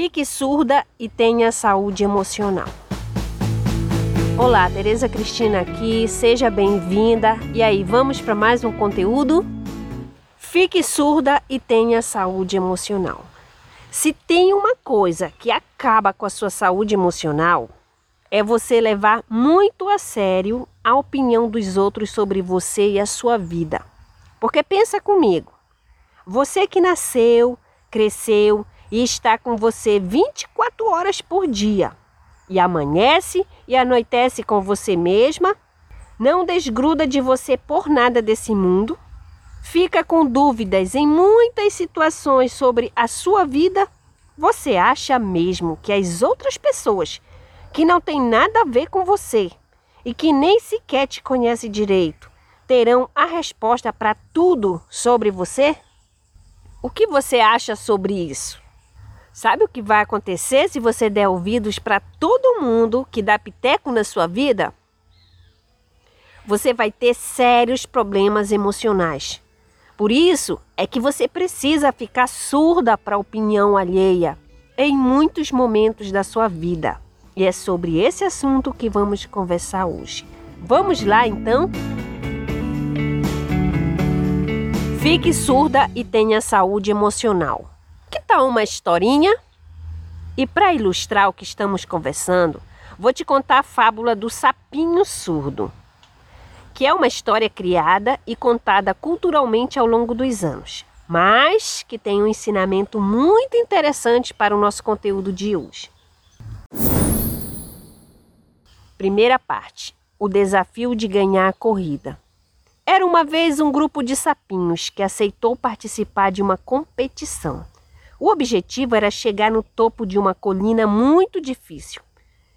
Fique surda e tenha saúde emocional. Olá, Tereza Cristina aqui, seja bem-vinda. E aí, vamos para mais um conteúdo? Fique surda e tenha saúde emocional. Se tem uma coisa que acaba com a sua saúde emocional, é você levar muito a sério a opinião dos outros sobre você e a sua vida. Porque pensa comigo, você que nasceu, cresceu e está com você 24 horas por dia e amanhece e anoitece com você mesma, não desgruda de você por nada desse mundo, fica com dúvidas em muitas situações sobre a sua vida, você acha mesmo que as outras pessoas que não têm nada a ver com você e que nem sequer te conhecem direito terão a resposta para tudo sobre você? O que você acha sobre isso? Sabe o que vai acontecer se você der ouvidos para todo mundo que dá piteco na sua vida? Você vai ter sérios problemas emocionais. Por isso é que você precisa ficar surda para a opinião alheia em muitos momentos da sua vida. E é sobre esse assunto que vamos conversar hoje. Vamos lá então? Fique surda e tenha saúde emocional. Que tal uma historinha? E para ilustrar o que estamos conversando, vou te contar a fábula do sapinho surdo, que é uma história criada e contada culturalmente ao longo dos anos, mas que tem um ensinamento muito interessante para o nosso conteúdo de hoje. Primeira parte: o desafio de ganhar a corrida. Era uma vez um grupo de sapinhos que aceitou participar de uma competição. O objetivo era chegar no topo de uma colina muito difícil.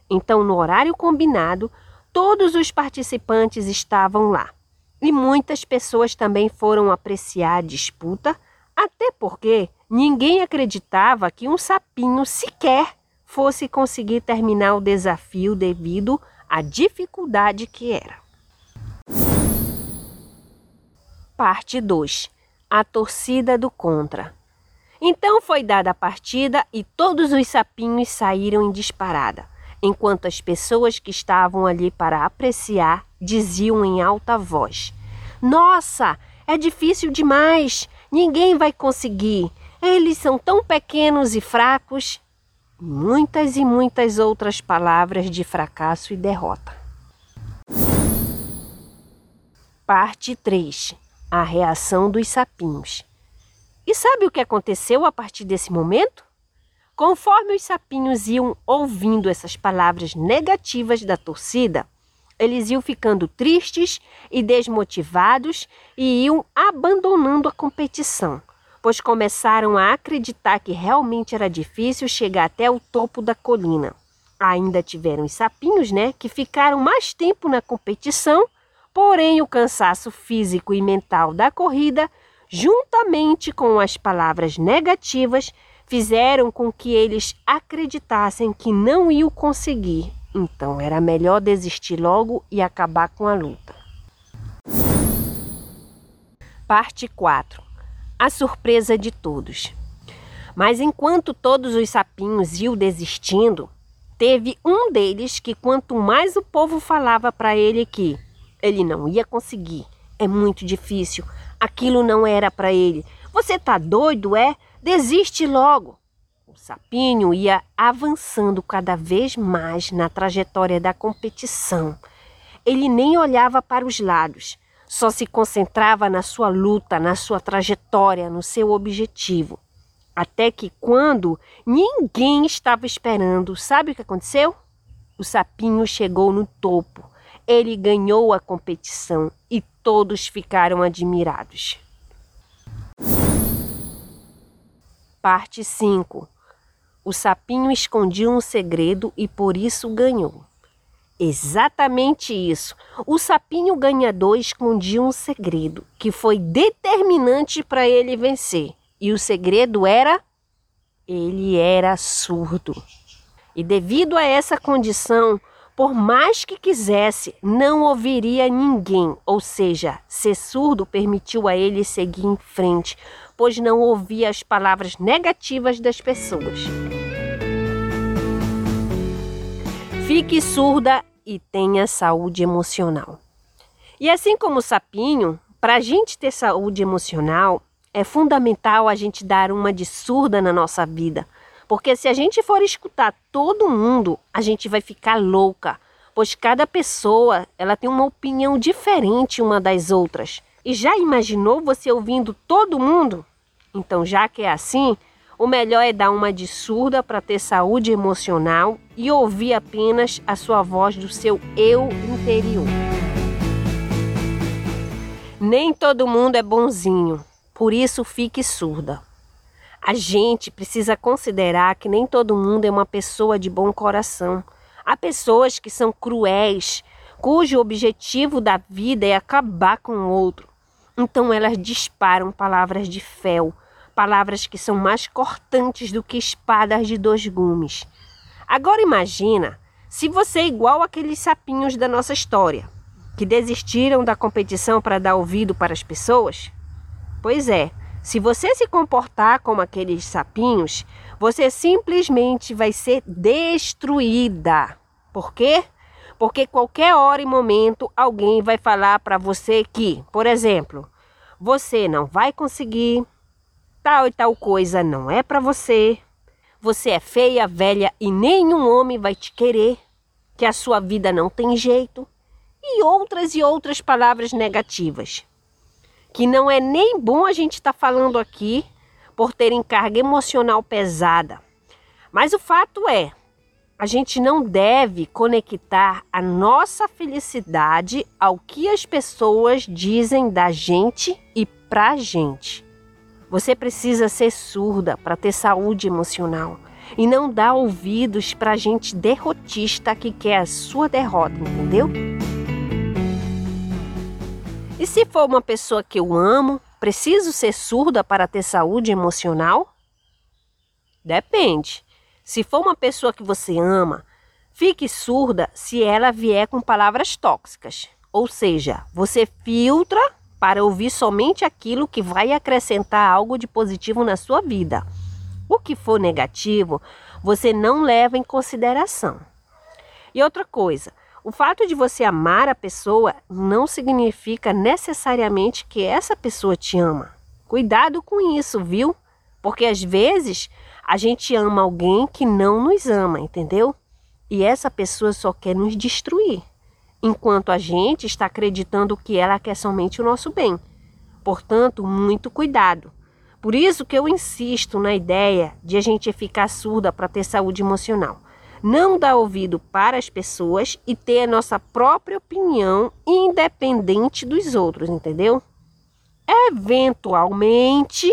Então, no horário combinado, todos os participantes estavam lá. E muitas pessoas também foram apreciar a disputa, até porque ninguém acreditava que um sapinho sequer fosse conseguir terminar o desafio devido à dificuldade que era. Parte 2 A torcida do contra. Então foi dada a partida e todos os sapinhos saíram em disparada, enquanto as pessoas que estavam ali para apreciar diziam em alta voz: Nossa, é difícil demais, ninguém vai conseguir, eles são tão pequenos e fracos. Muitas e muitas outras palavras de fracasso e derrota. Parte 3 A reação dos sapinhos. E sabe o que aconteceu a partir desse momento? Conforme os sapinhos iam ouvindo essas palavras negativas da torcida, eles iam ficando tristes e desmotivados e iam abandonando a competição, pois começaram a acreditar que realmente era difícil chegar até o topo da colina. Ainda tiveram os sapinhos, né, que ficaram mais tempo na competição, porém o cansaço físico e mental da corrida juntamente com as palavras negativas, fizeram com que eles acreditassem que não iam conseguir. Então era melhor desistir logo e acabar com a luta. Parte 4 A surpresa de todos. Mas enquanto todos os sapinhos iam desistindo, teve um deles que, quanto mais o povo falava para ele que ele não ia conseguir, é muito difícil, Aquilo não era para ele. Você tá doido, é? Desiste logo. O sapinho ia avançando cada vez mais na trajetória da competição. Ele nem olhava para os lados, só se concentrava na sua luta, na sua trajetória, no seu objetivo. Até que quando ninguém estava esperando, sabe o que aconteceu? O sapinho chegou no topo. Ele ganhou a competição e todos ficaram admirados. Parte 5 O sapinho escondia um segredo e por isso ganhou. Exatamente isso. O sapinho ganhador escondia um segredo que foi determinante para ele vencer. E o segredo era: ele era surdo. E devido a essa condição, por mais que quisesse, não ouviria ninguém, ou seja, ser surdo permitiu a ele seguir em frente, pois não ouvia as palavras negativas das pessoas. Fique surda e tenha saúde emocional. E assim como o sapinho, para a gente ter saúde emocional, é fundamental a gente dar uma de surda na nossa vida porque se a gente for escutar todo mundo, a gente vai ficar louca, pois cada pessoa, ela tem uma opinião diferente uma das outras. E já imaginou você ouvindo todo mundo? Então, já que é assim, o melhor é dar uma de surda para ter saúde emocional e ouvir apenas a sua voz do seu eu interior. Nem todo mundo é bonzinho, por isso fique surda. A gente precisa considerar que nem todo mundo é uma pessoa de bom coração. Há pessoas que são cruéis, cujo objetivo da vida é acabar com o outro. Então elas disparam palavras de fel, palavras que são mais cortantes do que espadas de dois gumes. Agora imagina se você é igual aqueles sapinhos da nossa história, que desistiram da competição para dar ouvido para as pessoas. Pois é, se você se comportar como aqueles sapinhos, você simplesmente vai ser destruída. Por quê? Porque qualquer hora e momento alguém vai falar para você que, por exemplo, você não vai conseguir, tal e tal coisa não é para você, você é feia, velha e nenhum homem vai te querer, que a sua vida não tem jeito, e outras e outras palavras negativas. Que não é nem bom a gente estar tá falando aqui por terem carga emocional pesada. Mas o fato é, a gente não deve conectar a nossa felicidade ao que as pessoas dizem da gente e pra gente. Você precisa ser surda para ter saúde emocional e não dar ouvidos para gente derrotista que quer a sua derrota, entendeu? E se for uma pessoa que eu amo, preciso ser surda para ter saúde emocional? Depende. Se for uma pessoa que você ama, fique surda se ela vier com palavras tóxicas. Ou seja, você filtra para ouvir somente aquilo que vai acrescentar algo de positivo na sua vida. O que for negativo, você não leva em consideração. E outra coisa, o fato de você amar a pessoa não significa necessariamente que essa pessoa te ama. Cuidado com isso, viu? Porque às vezes a gente ama alguém que não nos ama, entendeu? E essa pessoa só quer nos destruir enquanto a gente está acreditando que ela quer somente o nosso bem. Portanto, muito cuidado. Por isso que eu insisto na ideia de a gente ficar surda para ter saúde emocional. Não dar ouvido para as pessoas e ter a nossa própria opinião independente dos outros, entendeu? Eventualmente,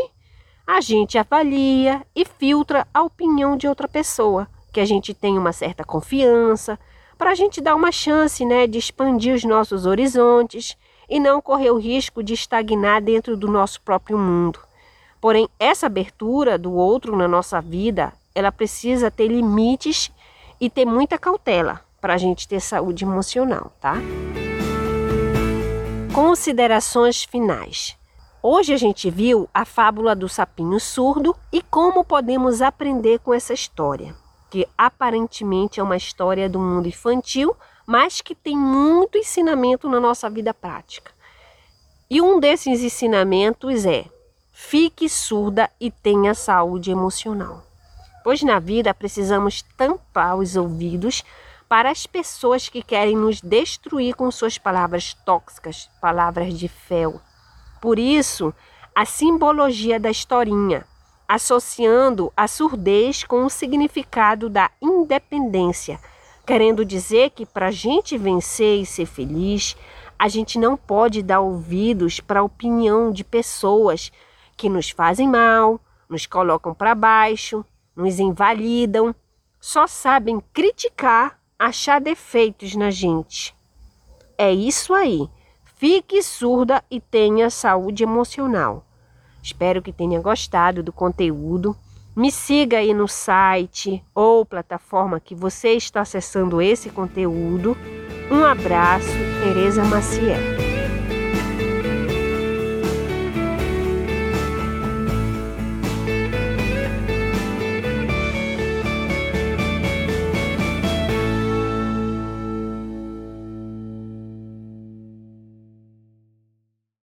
a gente avalia e filtra a opinião de outra pessoa, que a gente tem uma certa confiança, para a gente dar uma chance né, de expandir os nossos horizontes e não correr o risco de estagnar dentro do nosso próprio mundo. Porém, essa abertura do outro na nossa vida, ela precisa ter limites e ter muita cautela para a gente ter saúde emocional, tá? Considerações finais. Hoje a gente viu a fábula do sapinho surdo e como podemos aprender com essa história que aparentemente é uma história do mundo infantil, mas que tem muito ensinamento na nossa vida prática. E um desses ensinamentos é: fique surda e tenha saúde emocional. Pois na vida precisamos tampar os ouvidos para as pessoas que querem nos destruir com suas palavras tóxicas, palavras de fel. Por isso, a simbologia da historinha, associando a surdez com o significado da independência, querendo dizer que para a gente vencer e ser feliz, a gente não pode dar ouvidos para a opinião de pessoas que nos fazem mal, nos colocam para baixo, nos invalidam, só sabem criticar, achar defeitos na gente. É isso aí. Fique surda e tenha saúde emocional. Espero que tenha gostado do conteúdo. Me siga aí no site ou plataforma que você está acessando esse conteúdo. Um abraço, Tereza Maciel.